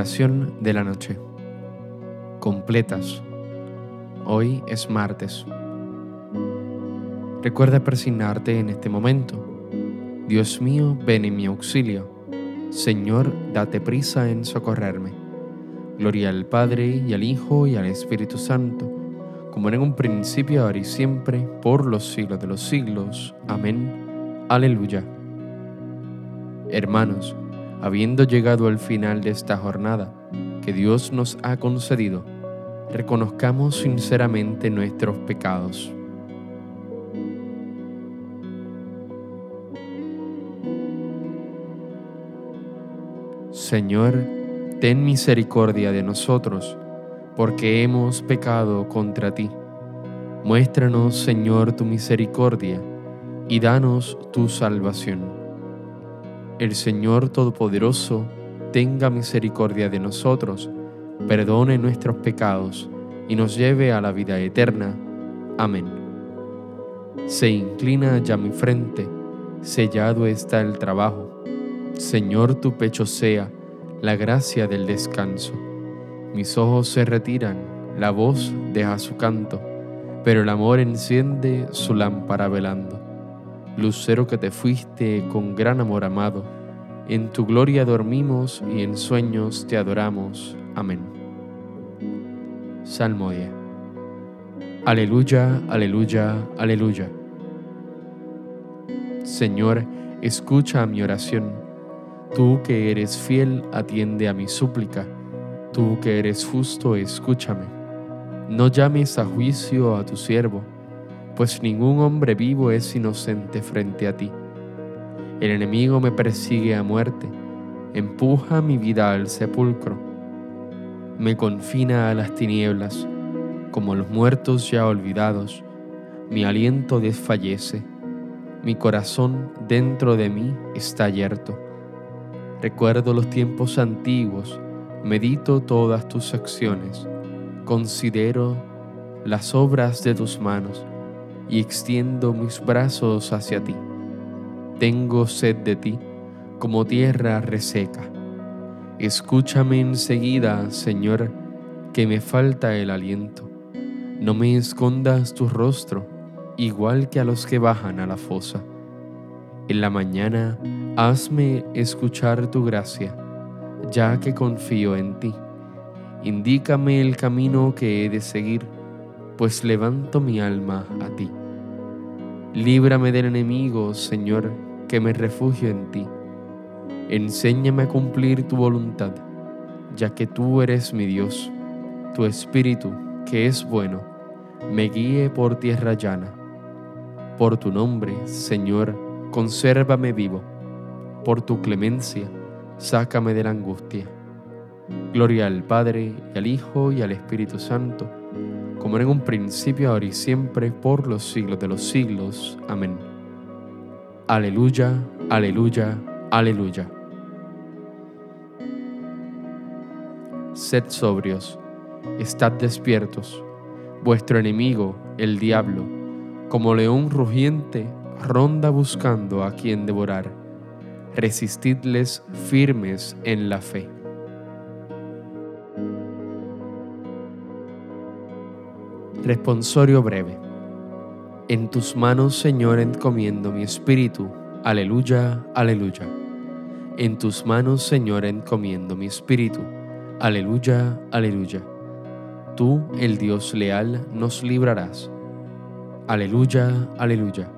Oración de la noche. Completas. Hoy es martes. Recuerda persignarte en este momento. Dios mío, ven en mi auxilio. Señor, date prisa en socorrerme. Gloria al Padre y al Hijo y al Espíritu Santo, como en un principio, ahora y siempre, por los siglos de los siglos. Amén. Aleluya. Hermanos, habiendo llegado al final de esta jornada que Dios nos ha concedido, reconozcamos sinceramente nuestros pecados. Señor, ten misericordia de nosotros, porque hemos pecado contra ti. Muéstranos, Señor, tu misericordia, y danos tu salvación. El Señor Todopoderoso tenga misericordia de nosotros, perdone nuestros pecados, y nos lleve a la vida eterna. Amén. Se inclina ya mi frente, sellado está el trabajo Señor, tu pecho sea la gracia del descanso. Mis ojos se retiran, la voz deja su canto, pero el amor enciende su lámpara velando. Lucero que te fuiste con gran amor amado, en tu gloria dormimos y en sueños te adoramos. Amén. Salmo 10. Aleluya, aleluya, aleluya. Señor, escucha mi oración Tú que eres fiel, atiende a mi súplica. Tú que eres justo, escúchame. No llames a juicio a tu siervo, pues ningún hombre vivo es inocente frente a ti. El enemigo me persigue a muerte, empuja mi vida al sepulcro, me confina a las tinieblas, como los muertos ya olvidados, mi aliento desfallece, mi corazón dentro de mí está yerto Recuerdo los tiempos antiguos, medito todas tus acciones, considero las obras de tus manos y extiendo mis brazos hacia ti. Tengo sed de ti como tierra reseca. Escúchame enseguida, Señor, que me falta el aliento. No me escondas tu rostro, igual que a los que bajan a la fosa. En la mañana hazme escuchar tu gracia, ya que confío en ti. Indícame el camino que he de seguir, pues levanto mi alma a ti. Líbrame del enemigo, Señor, que me refugio en ti. Enséñame a cumplir tu voluntad, ya que tú eres mi Dios. Tu espíritu, que es bueno, me guíe por tierra llana. Por tu nombre, Señor, consérvame vivo. Por tu clemencia, sácame de la angustia. Gloria al Padre, y al Hijo, y al Espíritu Santo, como en un principio, ahora y siempre, por los siglos de los siglos. Amén. Aleluya, aleluya, aleluya. Sed sobrios, estad despiertos. Vuestro enemigo, el diablo, como león rugiente, ronda buscando a quien devorar. Resistidles firmes en la fe. Responsorio breve. En tus manos, Señor, encomiendo mi espíritu. Aleluya, aleluya. En tus manos, Señor, encomiendo mi espíritu. Aleluya, aleluya. Tú, el Dios leal, nos librarás. Aleluya, aleluya.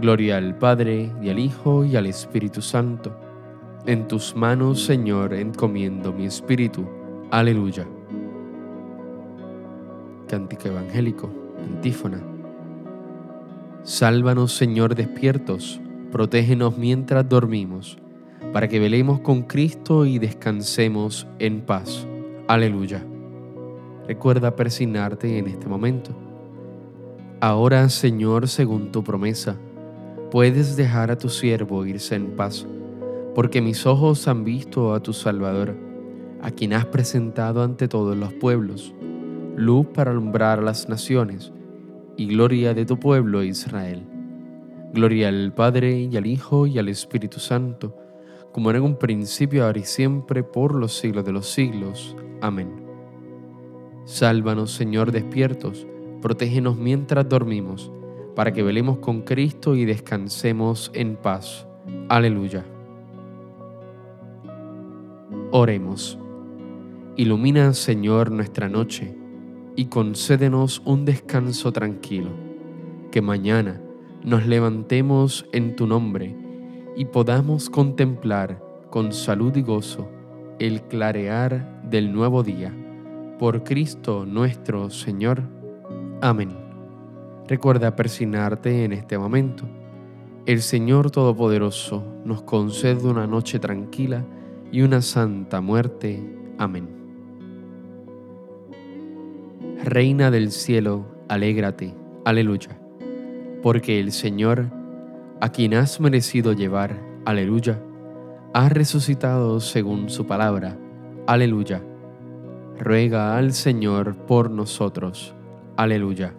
Gloria al Padre, y al Hijo, y al Espíritu Santo. En tus manos, Señor, encomiendo mi espíritu. Aleluya. Cántico Evangélico, antífona. Sálvanos, Señor, despiertos, protégenos mientras dormimos, para que velemos con Cristo y descansemos en paz. Aleluya. Recuerda persignarte en este momento. Ahora, Señor, según tu promesa, puedes dejar a tu siervo irse en paz, porque mis ojos han visto a tu Salvador, a quien has presentado ante todos los pueblos, luz para alumbrar a las naciones y gloria de tu pueblo Israel. Gloria al Padre y al Hijo y al Espíritu Santo, como era en un principio, ahora y siempre, por los siglos de los siglos. Amén. Sálvanos, Señor, despiertos, protégenos mientras dormimos, para que velemos con Cristo y descansemos en paz. Aleluya. Oremos. Ilumina, Señor, nuestra noche y concédenos un descanso tranquilo, que mañana nos levantemos en tu nombre y podamos contemplar con salud y gozo el clarear del nuevo día. Por Cristo nuestro Señor. Amén. Recuerda persignarte en este momento. El Señor Todopoderoso nos concede una noche tranquila y una santa muerte. Amén. Reina del cielo, alégrate. Aleluya. Porque el Señor a quien has merecido llevar, aleluya, ha resucitado según su palabra, aleluya. Ruega al Señor por nosotros, aleluya.